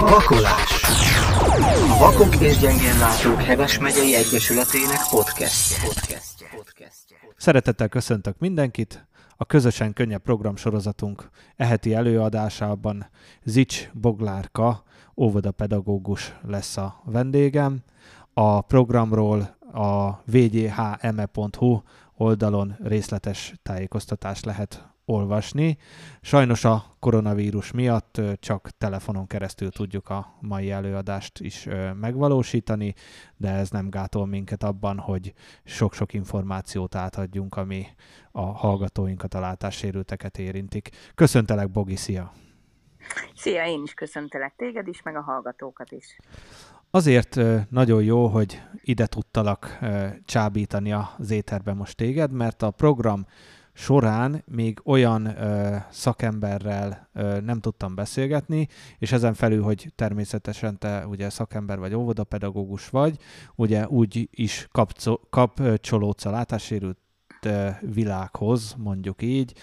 Vakolás A Vakok és Gyengén Látók Heves megyei Egyesületének podcastje. Szeretettel köszöntök mindenkit! A közösen könnyebb programsorozatunk eheti előadásában Zics Boglárka, óvodapedagógus lesz a vendégem. A programról a vgyhme.hu oldalon részletes tájékoztatást lehet olvasni. Sajnos a koronavírus miatt csak telefonon keresztül tudjuk a mai előadást is megvalósítani, de ez nem gátol minket abban, hogy sok-sok információt átadjunk, ami a hallgatóinkat, a látássérülteket érintik. Köszöntelek, Bogi, szia! Szia, én is köszöntelek téged is, meg a hallgatókat is. Azért nagyon jó, hogy ide tudtalak csábítani az éterbe most téged, mert a program során még olyan ö, szakemberrel ö, nem tudtam beszélgetni, és ezen felül, hogy természetesen te ugye szakember vagy óvodapedagógus vagy, ugye úgy is kapcsolódsz a látássérült ö, világhoz, mondjuk így,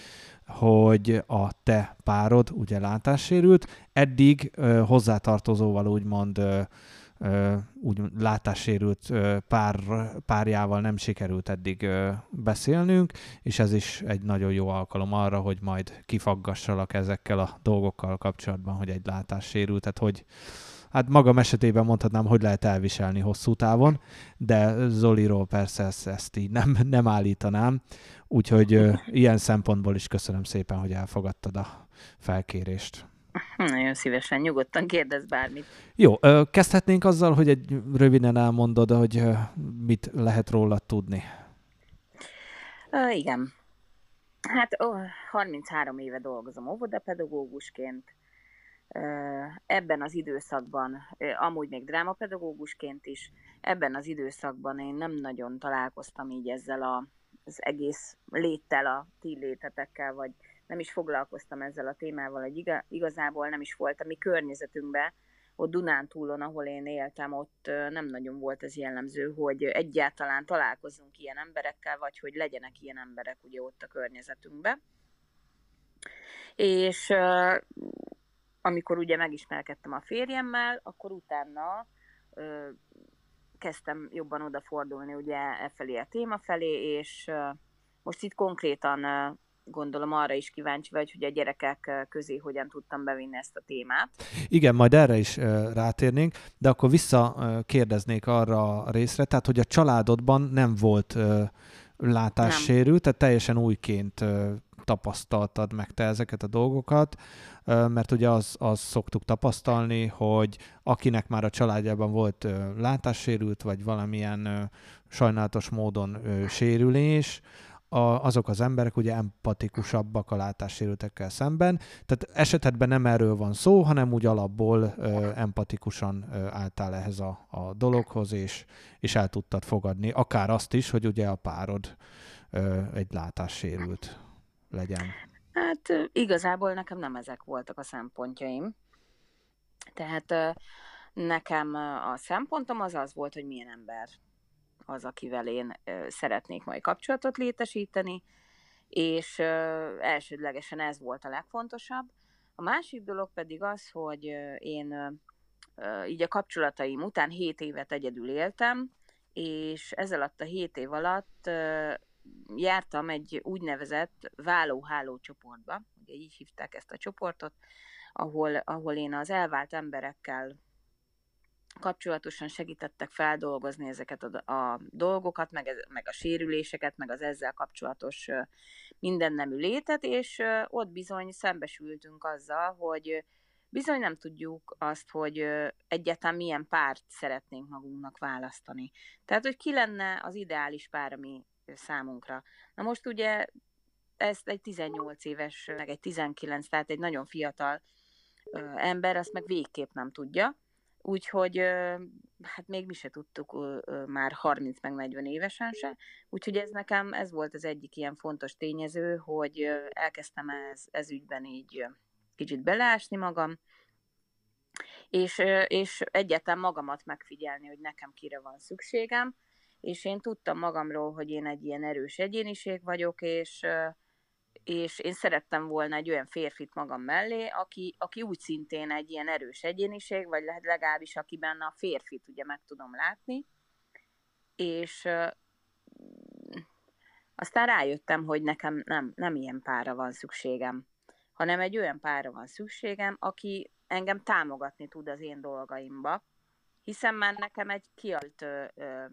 hogy a te párod ugye látássérült, eddig ö, hozzátartozóval úgymond ö, úgy látássérült pár, párjával nem sikerült eddig beszélnünk, és ez is egy nagyon jó alkalom arra, hogy majd kifaggassalak ezekkel a dolgokkal kapcsolatban, hogy egy látássérültet, hogy hát magam esetében mondhatnám, hogy lehet elviselni hosszú távon, de Zoliról persze ezt, ezt így nem, nem állítanám, úgyhogy ilyen szempontból is köszönöm szépen, hogy elfogadtad a felkérést. Nagyon szívesen, nyugodtan kérdez bármit. Jó, kezdhetnénk azzal, hogy egy röviden elmondod, hogy mit lehet róla tudni. Uh, igen. Hát oh, 33 éve dolgozom óvodapedagógusként. Ebben az időszakban, amúgy még drámapedagógusként is, ebben az időszakban én nem nagyon találkoztam így ezzel a, az egész léttel, a ti létetekkel, vagy nem is foglalkoztam ezzel a témával, hogy igazából nem is volt a mi környezetünkben, ott Dunántúlon, ahol én éltem, ott nem nagyon volt ez jellemző, hogy egyáltalán találkozunk ilyen emberekkel, vagy hogy legyenek ilyen emberek ugye ott a környezetünkben. És amikor ugye megismerkedtem a férjemmel, akkor utána kezdtem jobban odafordulni ugye e felé a téma felé, és most itt konkrétan gondolom arra is kíváncsi vagy, hogy a gyerekek közé hogyan tudtam bevinni ezt a témát. Igen, majd erre is rátérnénk, de akkor visszakérdeznék arra a részre, tehát hogy a családodban nem volt látássérült, tehát teljesen újként tapasztaltad meg te ezeket a dolgokat, mert ugye az, az szoktuk tapasztalni, hogy akinek már a családjában volt látássérült, vagy valamilyen sajnálatos módon sérülés, a, azok az emberek ugye empatikusabbak a látássérültekkel szemben. Tehát esetedben nem erről van szó, hanem úgy alapból ö, empatikusan ö, álltál ehhez a, a dologhoz, és, és el tudtad fogadni. Akár azt is, hogy ugye a párod ö, egy látássérült legyen. Hát igazából nekem nem ezek voltak a szempontjaim. Tehát nekem a szempontom az az volt, hogy milyen ember az, akivel én szeretnék majd kapcsolatot létesíteni, és elsődlegesen ez volt a legfontosabb. A másik dolog pedig az, hogy én így a kapcsolataim után 7 évet egyedül éltem, és ez alatt a 7 év alatt jártam egy úgynevezett válóháló csoportba, ugye így hívták ezt a csoportot, ahol, ahol én az elvált emberekkel kapcsolatosan segítettek feldolgozni ezeket a, a dolgokat, meg, meg a sérüléseket, meg az ezzel kapcsolatos mindennemű létet, és ott bizony szembesültünk azzal, hogy bizony nem tudjuk azt, hogy egyáltalán milyen párt szeretnénk magunknak választani. Tehát, hogy ki lenne az ideális pár, ami számunkra. Na most ugye ezt egy 18 éves, meg egy 19, tehát egy nagyon fiatal ember, azt meg végképp nem tudja, Úgyhogy hát még mi se tudtuk már 30 meg 40 évesen se, úgyhogy ez nekem, ez volt az egyik ilyen fontos tényező, hogy elkezdtem ez, ez ügyben így kicsit beleásni magam, és, és egyáltalán magamat megfigyelni, hogy nekem kire van szükségem, és én tudtam magamról, hogy én egy ilyen erős egyéniség vagyok, és, és én szerettem volna egy olyan férfit magam mellé, aki, aki úgy szintén egy ilyen erős egyéniség, vagy lehet legalábbis aki benne a férfit ugye meg tudom látni, és aztán rájöttem, hogy nekem nem, nem ilyen pára van szükségem, hanem egy olyan pára van szükségem, aki engem támogatni tud az én dolgaimba, hiszen már nekem egy kialt ö,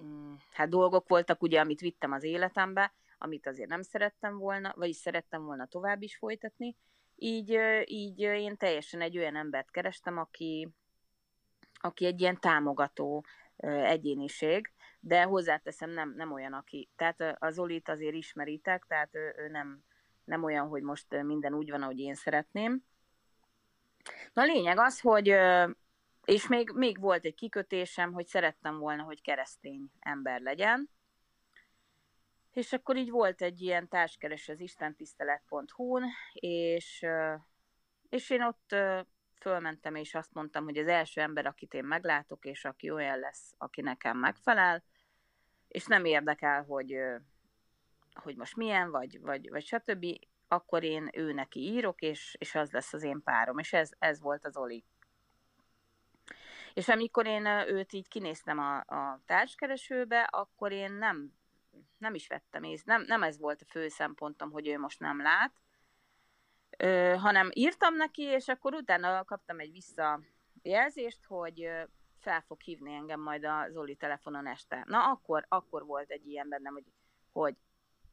mm, hát dolgok voltak, ugye, amit vittem az életembe, amit azért nem szerettem volna, vagyis szerettem volna tovább is folytatni, így, így én teljesen egy olyan embert kerestem, aki, aki egy ilyen támogató egyéniség, de hozzáteszem, nem, nem olyan, aki, tehát az Olit azért ismeritek, tehát ő, ő nem, nem olyan, hogy most minden úgy van, ahogy én szeretném. Na lényeg az, hogy és még, még volt egy kikötésem, hogy szerettem volna, hogy keresztény ember legyen, és akkor így volt egy ilyen társkeres az istentisztelet.hu-n, és, és én ott fölmentem, és azt mondtam, hogy az első ember, akit én meglátok, és aki olyan lesz, aki nekem megfelel, és nem érdekel, hogy, hogy most milyen, vagy, vagy, vagy stb., akkor én ő neki írok, és, és az lesz az én párom, és ez, ez volt az Oli. És amikor én őt így kinéztem a, a társkeresőbe, akkor én nem, nem is vettem észre, nem, nem ez volt a fő szempontom, hogy ő most nem lát, ö, hanem írtam neki, és akkor utána kaptam egy visszajelzést, hogy fel fog hívni engem majd a Zoli telefonon este. Na akkor, akkor volt egy ilyen bennem, hogy, hogy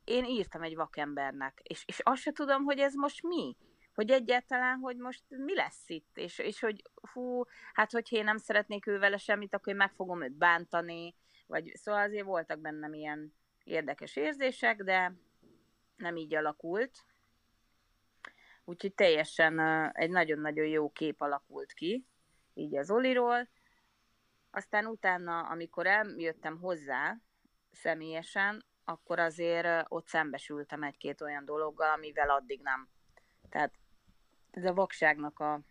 én írtam egy vakembernek, és, és azt se tudom, hogy ez most mi hogy egyáltalán, hogy most mi lesz itt, és, és hogy hú, hát hogyha én nem szeretnék ő vele semmit, akkor én meg fogom őt bántani, vagy szóval azért voltak bennem ilyen érdekes érzések, de nem így alakult. Úgyhogy teljesen egy nagyon-nagyon jó kép alakult ki, így az Oliról. Aztán utána, amikor eljöttem hozzá személyesen, akkor azért ott szembesültem egy-két olyan dologgal, amivel addig nem. Tehát ez a vakságnak a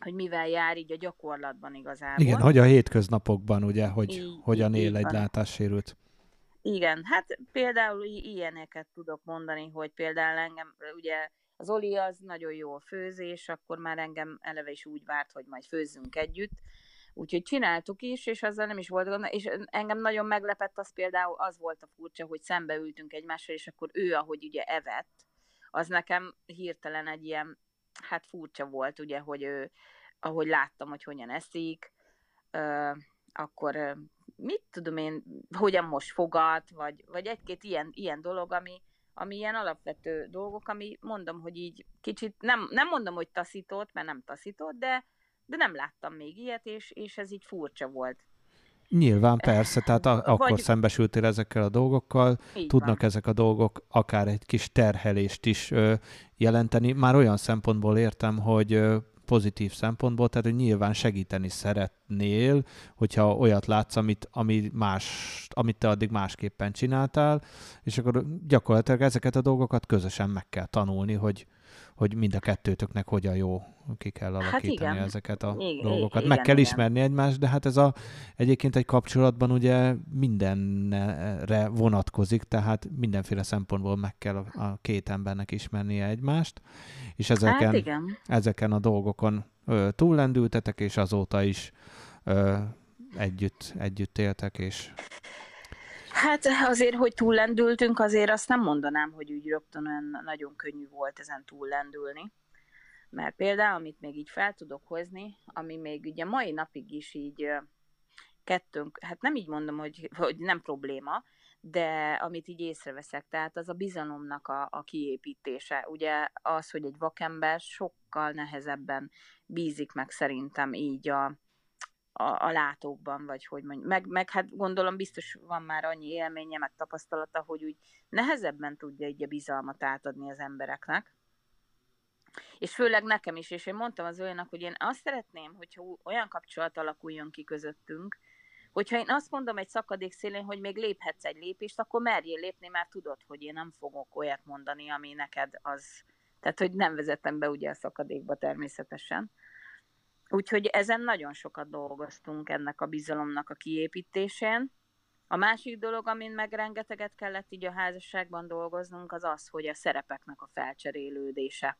hogy mivel jár így a gyakorlatban igazából. Igen, hogy a hétköznapokban, ugye, hogy így, hogyan így, él egy látássérült. Igen, hát például ilyeneket tudok mondani, hogy például engem, ugye az Oli az nagyon jó a főzés, akkor már engem eleve is úgy várt, hogy majd főzzünk együtt, úgyhogy csináltuk is, és azzal nem is volt gond, és engem nagyon meglepett az például, az volt a furcsa, hogy szembeültünk egymással, és akkor ő, ahogy ugye evett, az nekem hirtelen egy ilyen, hát furcsa volt, ugye, hogy ő, ahogy láttam, hogy hogyan eszik, akkor mit tudom én, hogyan most fogat, vagy, vagy egy-két ilyen, ilyen dolog, ami, ami ilyen alapvető dolgok, ami mondom, hogy így kicsit, nem, nem mondom, hogy taszított, mert nem taszított, de, de nem láttam még ilyet, és, és ez így furcsa volt. Nyilván, persze, tehát a, akkor Vagy... szembesültél ezekkel a dolgokkal, Így tudnak van. ezek a dolgok akár egy kis terhelést is ö, jelenteni. Már olyan szempontból értem, hogy ö, pozitív szempontból, tehát hogy nyilván segíteni szeretnél, hogyha olyat látsz, amit, ami más, amit te addig másképpen csináltál, és akkor gyakorlatilag ezeket a dolgokat közösen meg kell tanulni, hogy, hogy mind a kettőtöknek hogyan jó ki kell hát alakítani hát ezeket a igen, dolgokat. Igen, Meg kell igen. ismerni egymást, de hát ez a, egyébként egy kapcsolatban ugye mindenre vonatkozik, tehát mindenféle szempontból meg kell a, a két embernek ismernie egymást, és ezeken, hát igen. ezeken a dolgokon ö, túllendültetek, és azóta is ö, együtt, együtt éltek, és Hát azért, hogy túllendültünk, azért azt nem mondanám, hogy úgy rögtön olyan nagyon könnyű volt ezen túllendülni. Mert például, amit még így fel tudok hozni, ami még ugye mai napig is így kettőnk, hát nem így mondom, hogy, hogy nem probléma, de amit így észreveszek, tehát az a bizalomnak a, a kiépítése. Ugye az, hogy egy vakember sokkal nehezebben bízik meg szerintem így a, a, a látókban, vagy hogy mondjuk, meg, meg hát gondolom biztos van már annyi élménye, meg tapasztalata, hogy úgy nehezebben tudja így a bizalmat átadni az embereknek. És főleg nekem is, és én mondtam az olyanak, hogy én azt szeretném, hogyha olyan kapcsolat alakuljon ki közöttünk, hogyha én azt mondom egy szakadék szélén, hogy még léphetsz egy lépést, akkor merjél lépni, mert tudod, hogy én nem fogok olyat mondani, ami neked az... Tehát, hogy nem vezetem be ugye a szakadékba természetesen. Úgyhogy ezen nagyon sokat dolgoztunk ennek a bizalomnak a kiépítésén, A másik dolog, amin meg rengeteget kellett így a házasságban dolgoznunk, az az, hogy a szerepeknek a felcserélődése.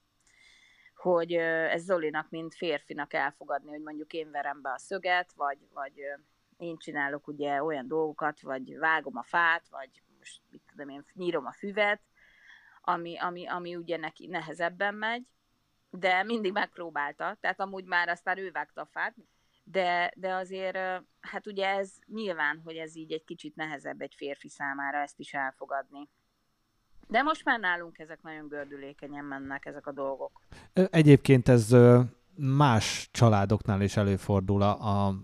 Hogy ez Zolinak, mint férfinak elfogadni, hogy mondjuk én verem be a szöget, vagy, vagy én csinálok ugye olyan dolgokat, vagy vágom a fát, vagy most mit tudom én, nyírom a füvet, ami, ami, ami ugye neki nehezebben megy, de mindig megpróbálta, tehát amúgy már aztán ő vágta a fát, de, de azért, hát ugye ez nyilván, hogy ez így egy kicsit nehezebb egy férfi számára ezt is elfogadni. De most már nálunk ezek nagyon gördülékenyen mennek, ezek a dolgok. Egyébként ez más családoknál is előfordul a, a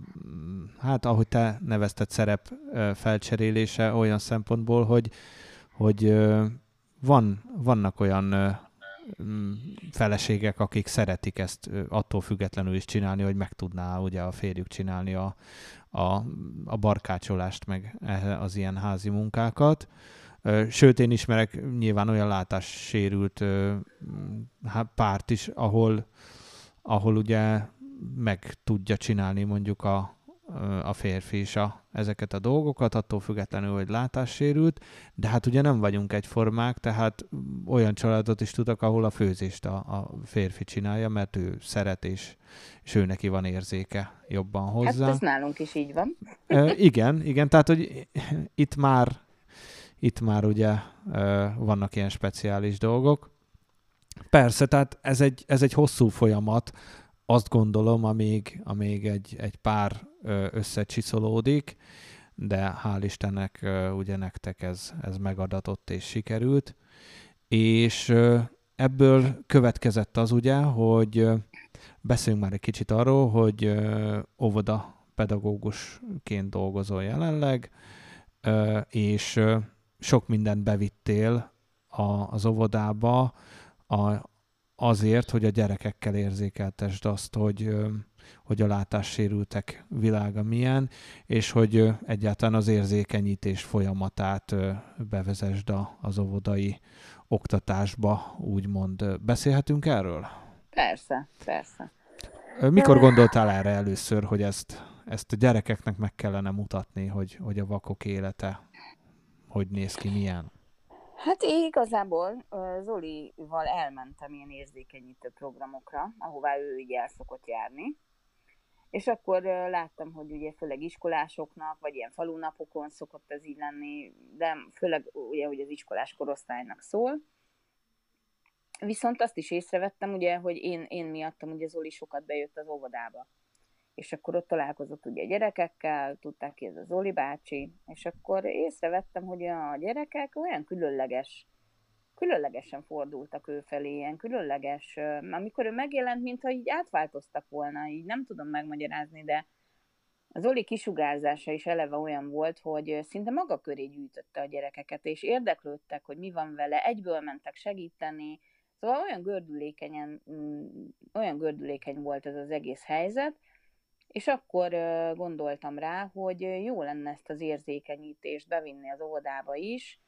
hát ahogy te nevezted szerep felcserélése olyan szempontból, hogy, hogy van, vannak olyan feleségek, akik szeretik ezt attól függetlenül is csinálni, hogy meg tudná ugye a férjük csinálni a, a, a barkácsolást, meg az ilyen házi munkákat. Sőt, én ismerek nyilván olyan látássérült párt is, ahol, ahol ugye meg tudja csinálni mondjuk a, a férfi is a, ezeket a dolgokat, attól függetlenül, hogy látássérült, de hát ugye nem vagyunk egyformák, tehát olyan családot is tudok, ahol a főzést a, a férfi csinálja, mert ő szeret, és, és ő neki van érzéke jobban hát hozzá. Hát ez nálunk is így van. E, igen, igen, tehát hogy itt már itt már ugye vannak ilyen speciális dolgok. Persze, tehát ez egy, ez egy hosszú folyamat, azt gondolom, amíg, amíg egy, egy pár összecsiszolódik, de hál' Istennek ugye nektek ez, ez megadatott és sikerült. És ebből következett az ugye, hogy beszéljünk már egy kicsit arról, hogy óvoda pedagógusként dolgozol jelenleg, és sok mindent bevittél az óvodába, azért, hogy a gyerekekkel érzékeltesd azt, hogy, hogy a látássérültek világa milyen, és hogy egyáltalán az érzékenyítés folyamatát bevezesd az óvodai oktatásba, úgymond. Beszélhetünk erről? Persze, persze. Mikor gondoltál erre először, hogy ezt, ezt a gyerekeknek meg kellene mutatni, hogy, hogy a vakok élete hogy néz ki, milyen? Hát én igazából Zolival elmentem ilyen érzékenyítő programokra, ahová ő így el szokott járni. És akkor láttam, hogy ugye főleg iskolásoknak, vagy ilyen falunapokon szokott ez így lenni, de főleg ugye, hogy az iskolás korosztálynak szól. Viszont azt is észrevettem, ugye, hogy én, én miattam ugye Zoli sokat bejött az óvodába és akkor ott találkozott ugye gyerekekkel, tudták ki ez a Zoli bácsi, és akkor észrevettem, hogy a gyerekek olyan különleges, különlegesen fordultak ő felé, ilyen különleges, amikor ő megjelent, mintha így átváltoztak volna, így nem tudom megmagyarázni, de az Oli kisugárzása is eleve olyan volt, hogy szinte maga köré gyűjtötte a gyerekeket, és érdeklődtek, hogy mi van vele, egyből mentek segíteni, szóval olyan gördülékenyen, mm, olyan gördülékeny volt ez az egész helyzet, és akkor gondoltam rá, hogy jó lenne ezt az érzékenyítést bevinni az óvodába is,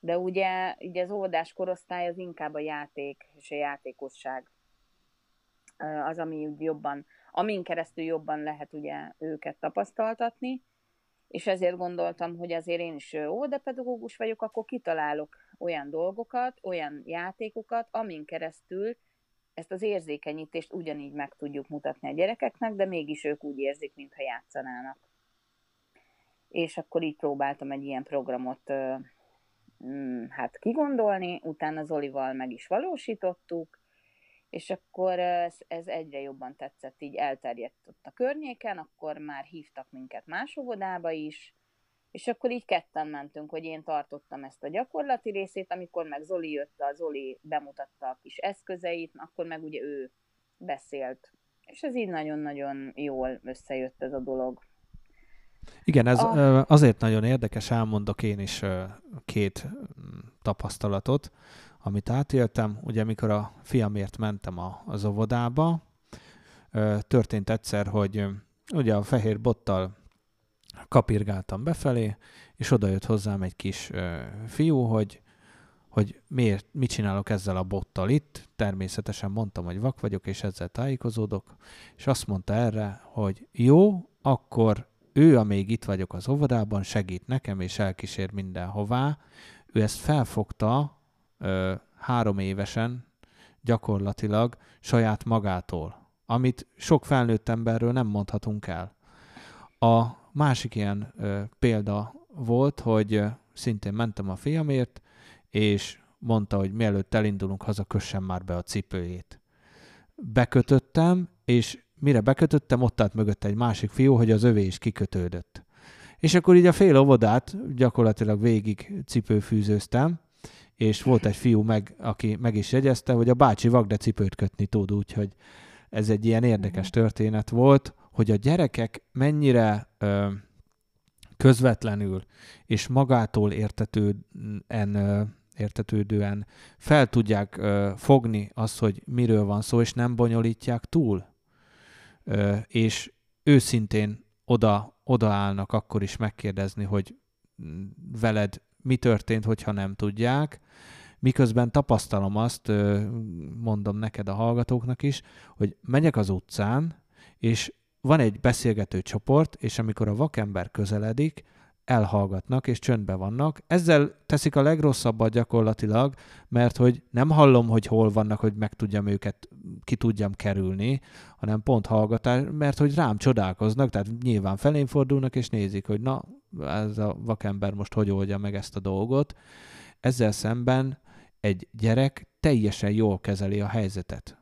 de ugye, ugye az óvodás korosztály az inkább a játék és a játékosság az, ami úgy jobban, amin keresztül jobban lehet ugye őket tapasztaltatni, és ezért gondoltam, hogy azért én is óvodapedagógus vagyok, akkor kitalálok olyan dolgokat, olyan játékokat, amin keresztül ezt az érzékenyítést ugyanígy meg tudjuk mutatni a gyerekeknek, de mégis ők úgy érzik, mintha játszanának. És akkor így próbáltam egy ilyen programot hát kigondolni, utána Zolival meg is valósítottuk, és akkor ez, ez egyre jobban tetszett, így elterjedt ott a környéken, akkor már hívtak minket más óvodába is, és akkor így ketten mentünk, hogy én tartottam ezt a gyakorlati részét, amikor meg Zoli jött, a Zoli bemutatta a kis eszközeit, akkor meg ugye ő beszélt. És ez így nagyon-nagyon jól összejött ez a dolog. Igen, ez a... azért nagyon érdekes, elmondok én is két mm, tapasztalatot, amit átéltem. Ugye, amikor a fiamért mentem az óvodába, történt egyszer, hogy ugye a fehér bottal kapirgáltam befelé, és oda jött hozzám egy kis fiú, hogy, hogy miért, mit csinálok ezzel a bottal itt. Természetesen mondtam, hogy vak vagyok, és ezzel tájékozódok, és azt mondta erre, hogy jó, akkor ő, amíg itt vagyok az óvodában, segít nekem, és elkísér mindenhová. Ő ezt felfogta ö, három évesen, gyakorlatilag saját magától, amit sok felnőtt emberről nem mondhatunk el. A másik ilyen ö, példa volt, hogy ö, szintén mentem a fiamért, és mondta, hogy mielőtt elindulunk haza, kössem már be a cipőjét. Bekötöttem, és mire bekötöttem, ott állt mögött egy másik fiú, hogy az övé is kikötődött. És akkor így a fél óvodát gyakorlatilag végig cipőfűzőztem, és volt egy fiú, meg, aki meg is jegyezte, hogy a bácsi vagde cipőt kötni tud, úgyhogy ez egy ilyen érdekes mhm. történet volt, hogy a gyerekek mennyire ö, közvetlenül és magától értetően ö, értetődően fel tudják ö, fogni azt, hogy miről van szó, és nem bonyolítják túl. És őszintén oda, odaállnak akkor is megkérdezni, hogy veled mi történt, hogyha nem tudják, miközben tapasztalom azt, mondom neked a hallgatóknak is, hogy megyek az utcán, és van egy beszélgető csoport, és amikor a vakember közeledik, elhallgatnak és csöndbe vannak. Ezzel teszik a legrosszabbat gyakorlatilag, mert hogy nem hallom, hogy hol vannak, hogy meg tudjam őket, ki tudjam kerülni, hanem pont hallgatás, mert hogy rám csodálkoznak, tehát nyilván felén fordulnak és nézik, hogy na, ez a vakember most hogy oldja meg ezt a dolgot. Ezzel szemben egy gyerek teljesen jól kezeli a helyzetet.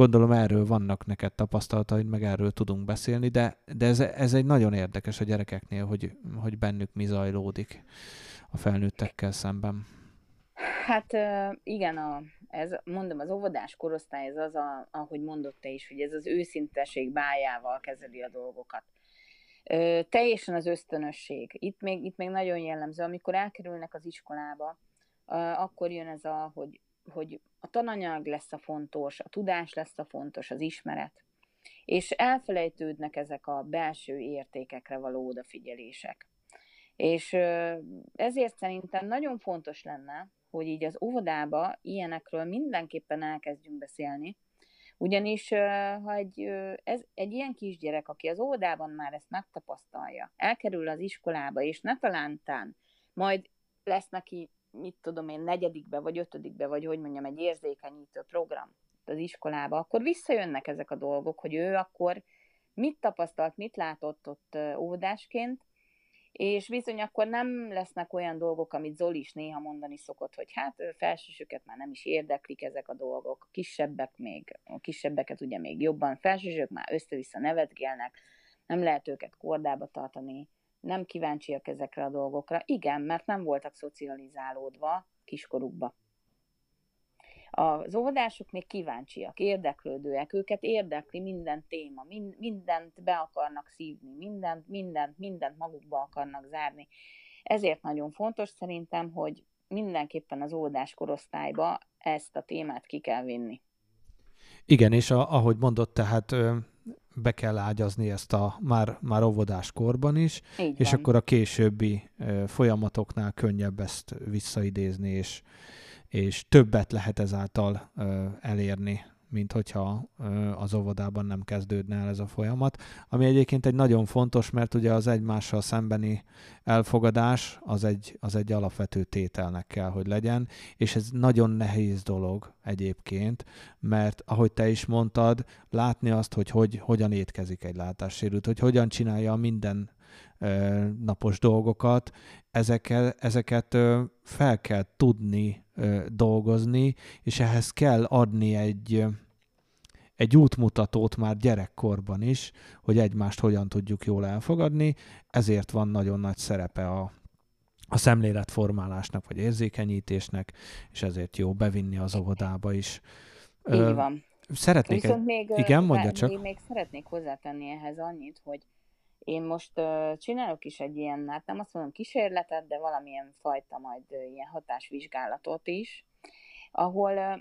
Gondolom erről vannak neked tapasztalataid, meg erről tudunk beszélni, de, de ez, ez egy nagyon érdekes a gyerekeknél, hogy, hogy bennük mi zajlódik a felnőttekkel szemben. Hát igen, a, ez, mondom, az óvodás korosztály ez az, a, ahogy mondott te is, hogy ez az őszinteség bájával kezeli a dolgokat. Ö, teljesen az ösztönösség. Itt még, itt még nagyon jellemző, amikor elkerülnek az iskolába, akkor jön ez a, hogy hogy a tananyag lesz a fontos, a tudás lesz a fontos, az ismeret. És elfelejtődnek ezek a belső értékekre való odafigyelések. És ezért szerintem nagyon fontos lenne, hogy így az óvodába ilyenekről mindenképpen elkezdjünk beszélni, ugyanis ha egy, ez, egy ilyen kisgyerek, aki az óvodában már ezt megtapasztalja, elkerül az iskolába, és ne talántán majd lesz neki mit tudom én, negyedikbe vagy ötödikbe, vagy hogy mondjam, egy érzékenyítő program az iskolába, akkor visszajönnek ezek a dolgok, hogy ő akkor mit tapasztalt, mit látott ott óvodásként, és bizony akkor nem lesznek olyan dolgok, amit Zoli is néha mondani szokott, hogy hát felsősöket már nem is érdeklik ezek a dolgok, kisebbek még, a kisebbeket ugye még jobban, felsősök már össze-vissza nevetgélnek, nem lehet őket kordába tartani, nem kíváncsiak ezekre a dolgokra. Igen, mert nem voltak szocializálódva kiskorukba. Az óvodások még kíváncsiak, érdeklődőek, őket érdekli minden téma, mindent be akarnak szívni, mindent, mindent, mindent magukba akarnak zárni. Ezért nagyon fontos szerintem, hogy mindenképpen az óvodás korosztályba ezt a témát ki kell vinni. Igen, és a, ahogy mondott, tehát be kell ágyazni ezt a már, már óvodás korban is, Így és van. akkor a későbbi folyamatoknál könnyebb ezt visszaidézni, és, és többet lehet ezáltal elérni mint hogyha az óvodában nem kezdődne el ez a folyamat. Ami egyébként egy nagyon fontos, mert ugye az egymással szembeni elfogadás az egy, az egy alapvető tételnek kell, hogy legyen, és ez nagyon nehéz dolog egyébként, mert ahogy te is mondtad, látni azt, hogy, hogy hogyan étkezik egy látássérült, hogy hogyan csinálja minden napos dolgokat, ezeket, ezeket fel kell tudni dolgozni, és ehhez kell adni egy, egy útmutatót már gyerekkorban is, hogy egymást hogyan tudjuk jól elfogadni, ezért van nagyon nagy szerepe a, a szemléletformálásnak, vagy érzékenyítésnek, és ezért jó bevinni az óvodába is. Így van. Szeretnék Viszont egy... még, igen, mondja csak. Még szeretnék hozzátenni ehhez annyit, hogy én most csinálok is egy ilyen, hát nem azt mondom kísérletet, de valamilyen fajta majd uh, ilyen hatásvizsgálatot is, ahol uh,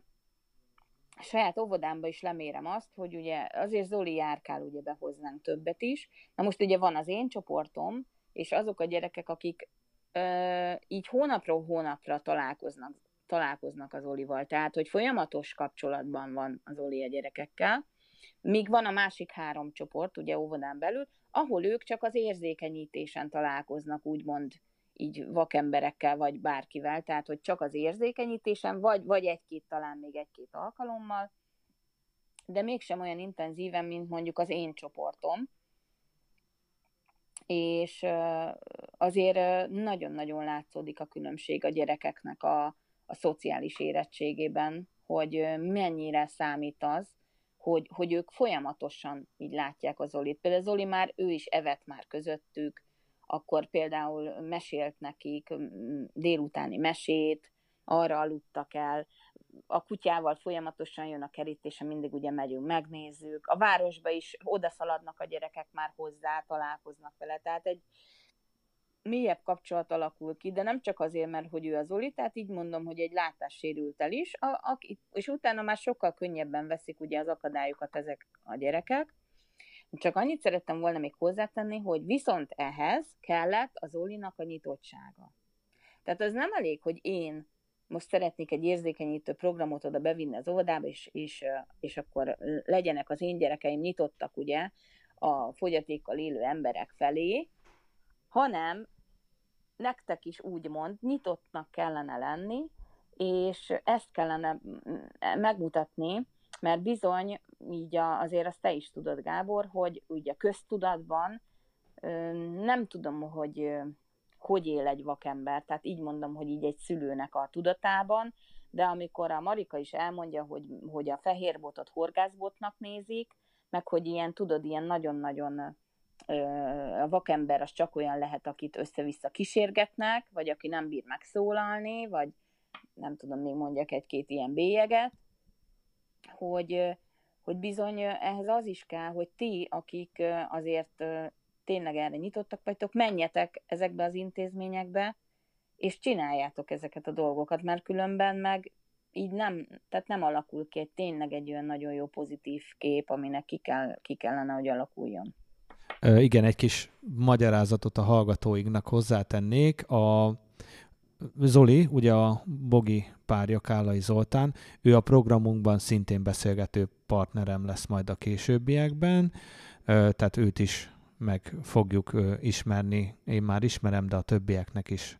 saját óvodámba is lemérem azt, hogy ugye azért Zoli járkál ugye behoznánk többet is. Na most ugye van az én csoportom, és azok a gyerekek, akik uh, így hónapról hónapra találkoznak, találkoznak az Olival. Tehát, hogy folyamatos kapcsolatban van az Oli a gyerekekkel, Míg van a másik három csoport, ugye óvodán belül, ahol ők csak az érzékenyítésen találkoznak, úgymond így vakemberekkel, vagy bárkivel, tehát hogy csak az érzékenyítésen, vagy, vagy egy-két, talán még egy-két alkalommal, de mégsem olyan intenzíven, mint mondjuk az én csoportom. És azért nagyon-nagyon látszódik a különbség a gyerekeknek a, a szociális érettségében, hogy mennyire számít az, hogy, hogy ők folyamatosan így látják az Zolit. Például Zoli már, ő is evett már közöttük, akkor például mesélt nekik délutáni mesét, arra aludtak el, a kutyával folyamatosan jön a kerítése, mindig ugye megyünk, megnézzük. A városba is odaszaladnak a gyerekek már hozzá, találkoznak vele. Tehát egy mélyebb kapcsolat alakul ki, de nem csak azért, mert hogy ő az Oli, tehát így mondom, hogy egy látássérültel is, a, a, és utána már sokkal könnyebben veszik ugye az akadályokat ezek a gyerekek. Csak annyit szerettem volna még hozzátenni, hogy viszont ehhez kellett az Olinak a nyitottsága. Tehát az nem elég, hogy én most szeretnék egy érzékenyítő programot oda bevinni az óvodába, és, és, és akkor legyenek az én gyerekeim nyitottak ugye a fogyatékkal élő emberek felé, hanem nektek is úgymond nyitottnak kellene lenni, és ezt kellene megmutatni, mert bizony, így azért azt te is tudod, Gábor, hogy ugye köztudatban nem tudom, hogy hogy él egy vakember, tehát így mondom, hogy így egy szülőnek a tudatában, de amikor a Marika is elmondja, hogy, hogy a fehérbotot horgászbotnak nézik, meg hogy ilyen, tudod, ilyen nagyon-nagyon a vakember az csak olyan lehet, akit össze-vissza kísérgetnek, vagy aki nem bír megszólalni, vagy nem tudom, még mondjak egy-két ilyen bélyeget, hogy, hogy bizony ehhez az is kell, hogy ti, akik azért tényleg erre nyitottak vagytok, menjetek ezekbe az intézményekbe, és csináljátok ezeket a dolgokat, mert különben meg így nem, tehát nem alakul ki egy tényleg egy olyan nagyon jó pozitív kép, aminek ki, kell, ki kellene, hogy alakuljon. Igen, egy kis magyarázatot a hallgatóinknak hozzátennék. A Zoli, ugye a Bogi párja Kálai Zoltán, ő a programunkban szintén beszélgető partnerem lesz majd a későbbiekben, tehát őt is meg fogjuk ismerni. Én már ismerem, de a többieknek is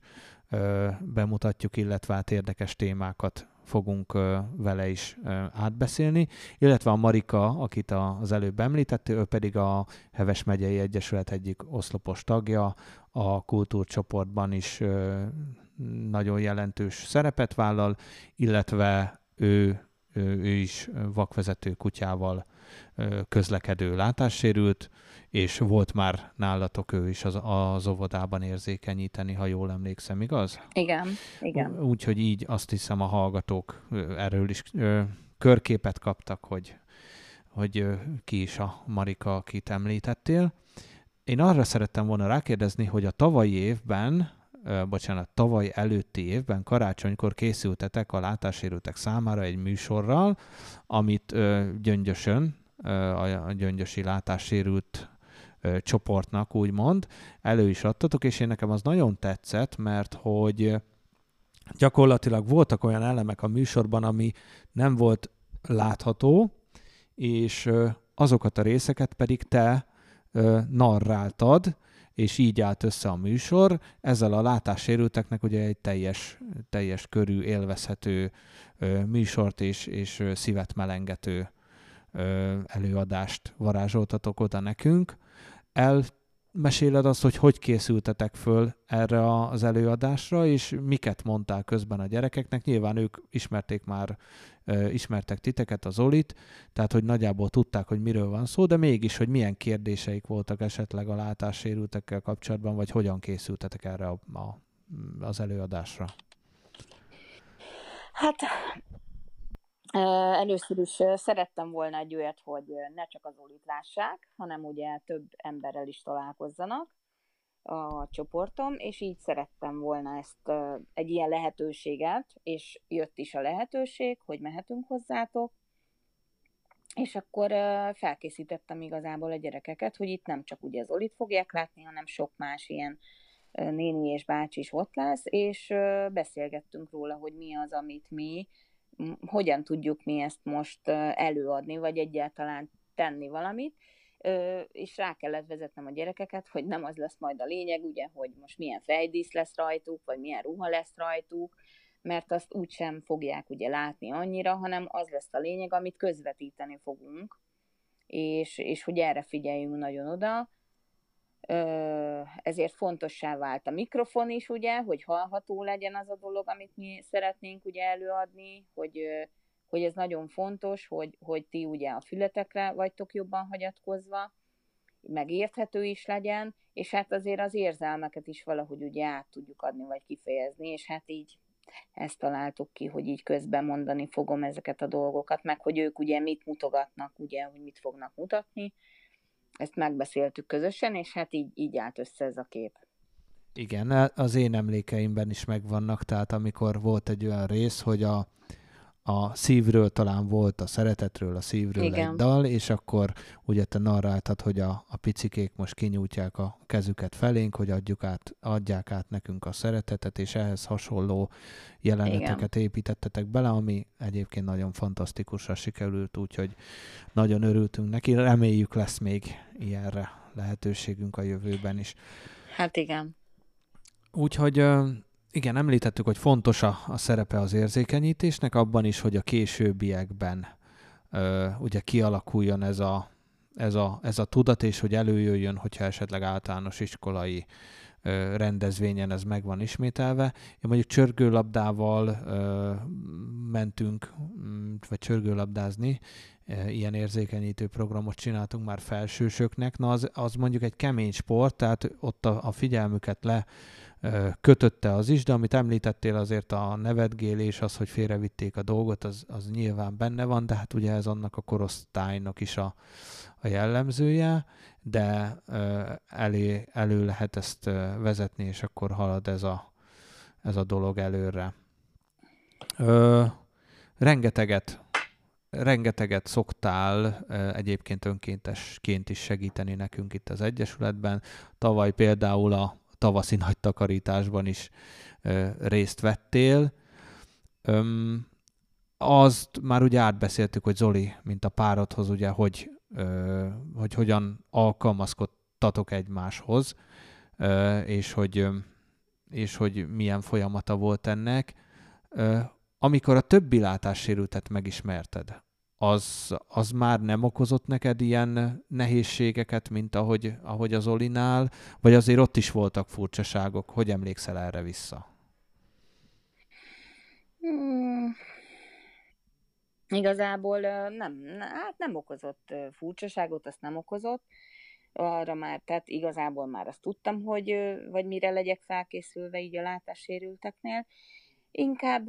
bemutatjuk, illetve hát érdekes témákat fogunk vele is átbeszélni, illetve a Marika, akit az előbb említett, ő pedig a Heves megyei Egyesület egyik oszlopos tagja, a kultúrcsoportban is nagyon jelentős szerepet vállal, illetve ő, ő is vakvezető kutyával közlekedő látássérült, és volt már nálatok ő is az, az óvodában érzékenyíteni, ha jól emlékszem, igaz? Igen, igen. Úgyhogy így azt hiszem a hallgatók erről is körképet kaptak, hogy, hogy ki is a Marika, akit említettél. Én arra szerettem volna rákérdezni, hogy a tavalyi évben, bocsánat, tavaly előtti évben, karácsonykor készültetek a látássérültek számára egy műsorral, amit Gyöngyösön, a gyöngyösi látássérült csoportnak, úgymond, elő is adtatok, és én nekem az nagyon tetszett, mert hogy gyakorlatilag voltak olyan elemek a műsorban, ami nem volt látható, és azokat a részeket pedig te narráltad, és így állt össze a műsor. Ezzel a látássérülteknek ugye egy teljes, teljes körű, élvezhető műsort és, és szívet melengető előadást varázsoltatok oda nekünk elmeséled azt, hogy hogy készültetek föl erre az előadásra, és miket mondtál közben a gyerekeknek. Nyilván ők ismerték már, ismertek titeket, az Olit, tehát hogy nagyjából tudták, hogy miről van szó, de mégis, hogy milyen kérdéseik voltak esetleg a látássérültekkel kapcsolatban, vagy hogyan készültetek erre a, a, az előadásra. Hát Először is szerettem volna egy olyat, hogy ne csak az Olit lássák, hanem ugye több emberrel is találkozzanak a csoportom, és így szerettem volna ezt egy ilyen lehetőséget, és jött is a lehetőség, hogy mehetünk hozzátok, és akkor felkészítettem igazából a gyerekeket, hogy itt nem csak ugye az Olit fogják látni, hanem sok más ilyen néni és bácsi is ott lesz, és beszélgettünk róla, hogy mi az, amit mi hogyan tudjuk mi ezt most előadni, vagy egyáltalán tenni valamit, és rá kellett vezetnem a gyerekeket, hogy nem az lesz majd a lényeg, ugye, hogy most milyen fejdísz lesz rajtuk, vagy milyen ruha lesz rajtuk, mert azt úgysem fogják ugye látni annyira, hanem az lesz a lényeg, amit közvetíteni fogunk, és, és hogy erre figyeljünk nagyon oda. Ezért fontossá vált a mikrofon is, ugye, hogy hallható legyen az a dolog, amit mi szeretnénk ugye előadni, hogy, hogy ez nagyon fontos, hogy, hogy ti ugye a fületekre vagytok jobban hagyatkozva, megérthető is legyen, és hát azért az érzelmeket is valahogy ugye át tudjuk adni, vagy kifejezni, és hát így ezt találtuk ki, hogy így közben mondani fogom ezeket a dolgokat, meg hogy ők ugye mit mutogatnak, ugye, hogy mit fognak mutatni. Ezt megbeszéltük közösen, és hát így, így állt össze ez a kép. Igen, az én emlékeimben is megvannak, tehát amikor volt egy olyan rész, hogy a, a szívről talán volt, a szeretetről, a szívről Igen. egy dal, és akkor ugye te narráltad, hogy a, a picikék most kinyújtják a kezüket felénk, hogy adjuk át, adják át nekünk a szeretetet, és ehhez hasonló jeleneteket Igen. építettetek bele, ami egyébként nagyon fantasztikusra sikerült, úgyhogy nagyon örültünk neki, reméljük lesz még ilyenre lehetőségünk a jövőben is. Hát igen. Úgyhogy igen, említettük, hogy fontos a, a szerepe az érzékenyítésnek, abban is, hogy a későbbiekben ö, ugye kialakuljon ez a, ez, a, ez a tudat, és hogy előjöjjön, hogyha esetleg általános iskolai ö, rendezvényen ez meg van ismételve. Én mondjuk csörgőlabdával ö, mentünk, mm, vagy csörgőlabdázni, ilyen érzékenyítő programot csináltunk már felsősöknek, na az, az mondjuk egy kemény sport, tehát ott a, a figyelmüket le kötötte az is, de amit említettél azért a nevetgélés, az, hogy félrevitték a dolgot, az, az nyilván benne van, de hát ugye ez annak a korosztálynak is a, a jellemzője, de elé, elő lehet ezt vezetni, és akkor halad ez a, ez a dolog előre. Ö, rengeteget rengeteget szoktál egyébként önkéntesként is segíteni nekünk itt az Egyesületben. Tavaly például a tavaszi nagy takarításban is részt vettél. Azt már ugye átbeszéltük, hogy Zoli, mint a párodhoz, ugye, hogy, hogy hogyan alkalmazkodtatok egymáshoz, és, hogy, és hogy milyen folyamata volt ennek. Amikor a többi látássérültet megismerted, az, az már nem okozott neked ilyen nehézségeket, mint ahogy, ahogy az Olinál, vagy azért ott is voltak furcsaságok? Hogy emlékszel erre vissza? Hmm. Igazából nem, hát nem okozott furcsaságot, azt nem okozott. Arra már, tehát igazából már azt tudtam, hogy vagy mire legyek felkészülve így a látássérülteknél. Inkább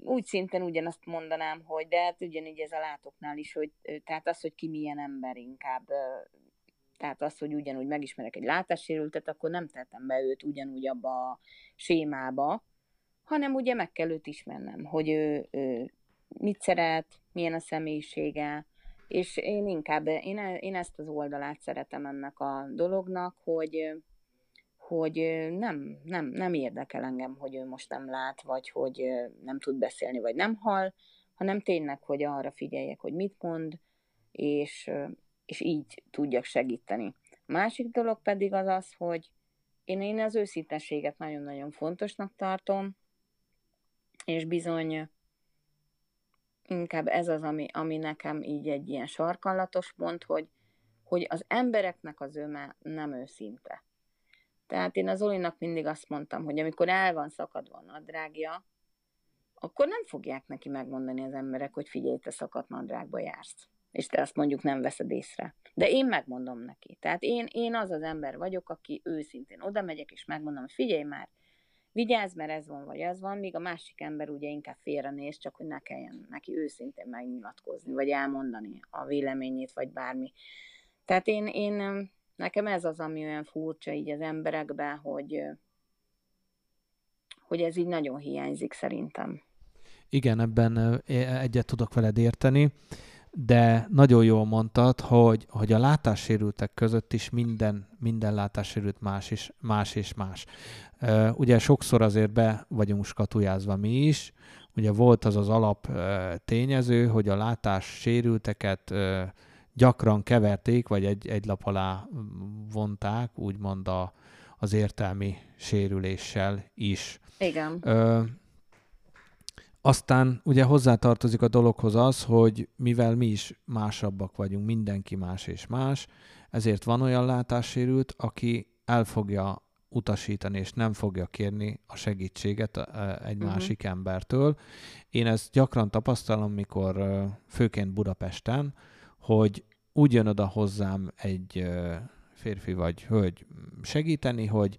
úgy szinten ugyanazt mondanám, hogy de hát ugyanígy ez a látóknál is, hogy tehát az, hogy ki milyen ember inkább, tehát az, hogy ugyanúgy megismerek egy látássérültet, akkor nem tettem be őt ugyanúgy abba a sémába, hanem ugye meg kell őt ismernem, hogy ő, ő mit szeret, milyen a személyisége, és én inkább, én, én ezt az oldalát szeretem ennek a dolognak, hogy, hogy nem, nem, nem érdekel engem, hogy ő most nem lát, vagy hogy nem tud beszélni, vagy nem hall, hanem tényleg, hogy arra figyeljek, hogy mit mond, és, és így tudjak segíteni. Másik dolog pedig az az, hogy én, én az őszintességet nagyon-nagyon fontosnak tartom, és bizony inkább ez az, ami, ami nekem így egy ilyen sarkallatos pont, hogy, hogy az embereknek az öme nem őszinte. Tehát én az Olinak mindig azt mondtam, hogy amikor el van szakadva a nadrágja, akkor nem fogják neki megmondani az emberek, hogy figyelj, te szakadt nadrágba jársz. És te azt mondjuk nem veszed észre. De én megmondom neki. Tehát én, én az az ember vagyok, aki őszintén oda megyek, és megmondom, hogy figyelj már, vigyázz, mert ez van, vagy az van, míg a másik ember ugye inkább félrenéz, csak hogy ne kelljen neki őszintén megnyilatkozni, vagy elmondani a véleményét, vagy bármi. Tehát én, én Nekem ez az, ami olyan furcsa így az emberekben, hogy, hogy ez így nagyon hiányzik szerintem. Igen, ebben egyet tudok veled érteni, de nagyon jól mondtad, hogy, hogy a látássérültek között is minden, minden látássérült más és más. És más. Ugye sokszor azért be vagyunk skatujázva mi is, ugye volt az az alap tényező, hogy a látássérülteket gyakran keverték, vagy egy, egy lap alá vonták, úgymond a, az értelmi sérüléssel is. Igen. Ö, aztán ugye hozzátartozik a dologhoz az, hogy mivel mi is másabbak vagyunk, mindenki más és más, ezért van olyan látássérült, aki el fogja utasítani, és nem fogja kérni a segítséget egy uh-huh. másik embertől. Én ezt gyakran tapasztalom, mikor főként Budapesten, hogy úgy jön oda hozzám egy férfi vagy hölgy segíteni, hogy,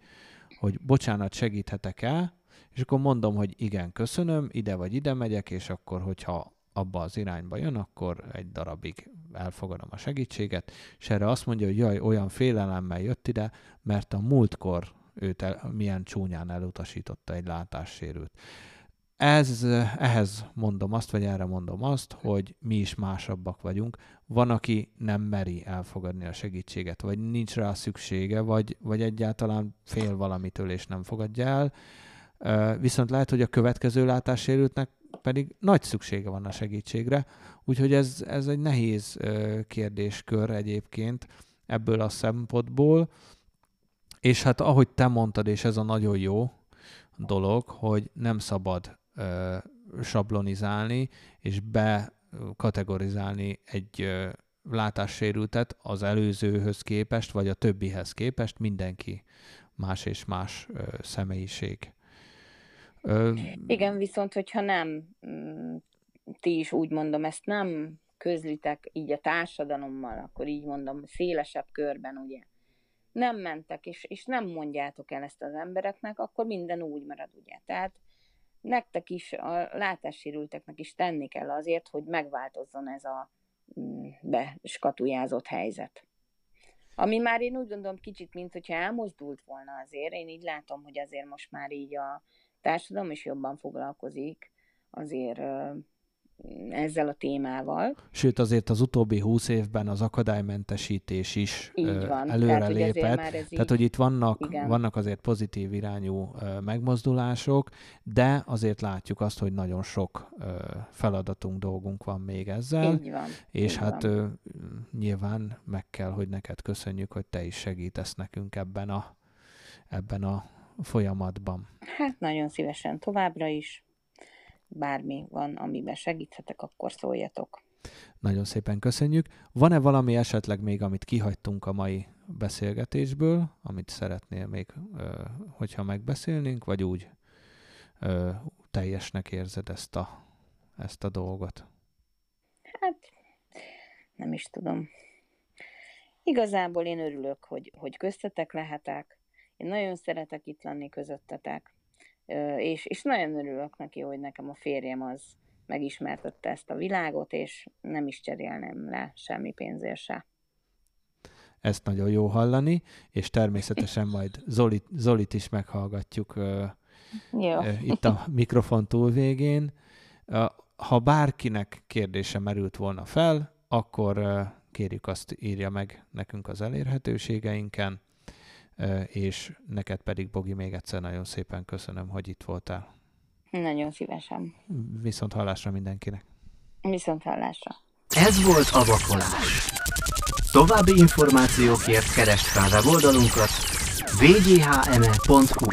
hogy bocsánat, segíthetek el, és akkor mondom, hogy igen, köszönöm, ide vagy ide megyek, és akkor, hogyha abba az irányba jön, akkor egy darabig elfogadom a segítséget, és erre azt mondja, hogy jaj, olyan félelemmel jött ide, mert a múltkor őt el, milyen csúnyán elutasította egy látássérült. Ez, ehhez mondom azt, vagy erre mondom azt, hogy mi is másabbak vagyunk. Van, aki nem meri elfogadni a segítséget, vagy nincs rá szüksége, vagy, vagy egyáltalán fél valamitől és nem fogadja el. Viszont lehet, hogy a következő látássérültnek pedig nagy szüksége van a segítségre, úgyhogy ez, ez egy nehéz kérdéskör egyébként ebből a szempontból. És hát ahogy te mondtad, és ez a nagyon jó dolog, hogy nem szabad ö, sablonizálni, és bekategorizálni egy ö, látássérültet az előzőhöz képest, vagy a többihez képest, mindenki más és más ö, személyiség. Ö, Igen, viszont hogyha nem, mm, ti is úgy mondom, ezt nem közlitek így a társadalommal, akkor így mondom, szélesebb körben, ugye, nem mentek, és, és nem mondjátok el ezt az embereknek, akkor minden úgy marad, ugye. Tehát nektek is, a látássérülteknek is tenni kell azért, hogy megváltozzon ez a mm, beskatujázott helyzet. Ami már én úgy gondolom kicsit, mint hogyha elmozdult volna azért, én így látom, hogy azért most már így a társadalom is jobban foglalkozik azért ezzel a témával. Sőt, azért az utóbbi húsz évben az akadálymentesítés is van. előrelépett. Tehát, hogy, Tehát, hogy itt vannak, vannak azért pozitív irányú megmozdulások, de azért látjuk azt, hogy nagyon sok feladatunk, dolgunk van még ezzel. Így van. És Így hát van. nyilván meg kell, hogy neked köszönjük, hogy te is segítesz nekünk ebben a, ebben a folyamatban. Hát nagyon szívesen továbbra is bármi van, amiben segíthetek, akkor szóljatok. Nagyon szépen köszönjük. Van-e valami esetleg még, amit kihagytunk a mai beszélgetésből, amit szeretnél még, hogyha megbeszélnénk, vagy úgy teljesnek érzed ezt a, ezt a dolgot? Hát, nem is tudom. Igazából én örülök, hogy, hogy köztetek lehetek. Én nagyon szeretek itt lenni közöttetek és, és nagyon örülök neki, hogy nekem a férjem az megismertette ezt a világot, és nem is cserélnem le semmi pénzért se. Ezt nagyon jó hallani, és természetesen majd Zolit, Zolit is meghallgatjuk jó. itt a mikrofon túl végén. Ha bárkinek kérdése merült volna fel, akkor kérjük azt írja meg nekünk az elérhetőségeinken, és neked pedig, Bogi, még egyszer nagyon szépen köszönöm, hogy itt voltál. Nagyon szívesen. Viszont hallásra mindenkinek. Viszont hallásra. Ez volt a vakolás. További információkért keresd fel weboldalunkat wghme.hu